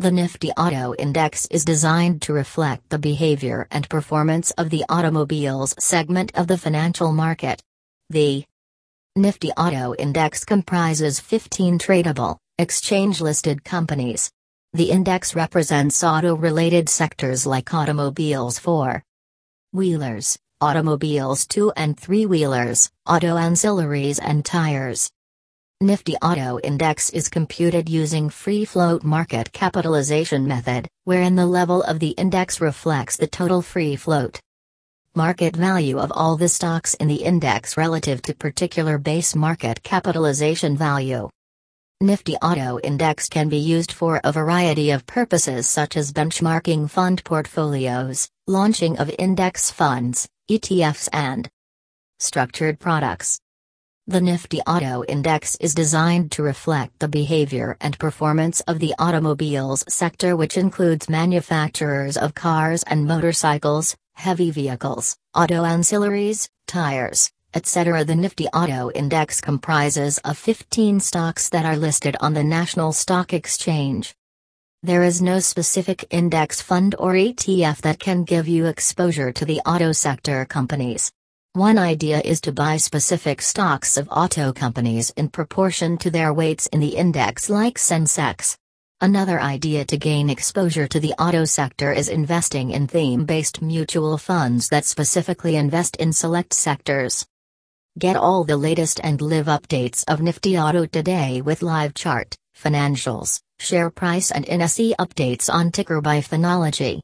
The Nifty Auto Index is designed to reflect the behavior and performance of the automobiles segment of the financial market. The Nifty Auto Index comprises 15 tradable, exchange listed companies. The index represents auto related sectors like automobiles 4 wheelers, automobiles 2 and 3 wheelers, auto ancillaries, and tires. Nifty Auto Index is computed using free float market capitalization method, wherein the level of the index reflects the total free float. Market value of all the stocks in the index relative to particular base market capitalization value. Nifty Auto Index can be used for a variety of purposes such as benchmarking fund portfolios, launching of index funds, ETFs and structured products. The Nifty Auto Index is designed to reflect the behavior and performance of the automobiles sector, which includes manufacturers of cars and motorcycles, heavy vehicles, auto ancillaries, tires, etc. The Nifty Auto Index comprises of 15 stocks that are listed on the National Stock Exchange. There is no specific index fund or ETF that can give you exposure to the auto sector companies. One idea is to buy specific stocks of auto companies in proportion to their weights in the index like Sensex. Another idea to gain exposure to the auto sector is investing in theme based mutual funds that specifically invest in select sectors. Get all the latest and live updates of Nifty Auto today with live chart, financials, share price, and NSE updates on Ticker by Finology.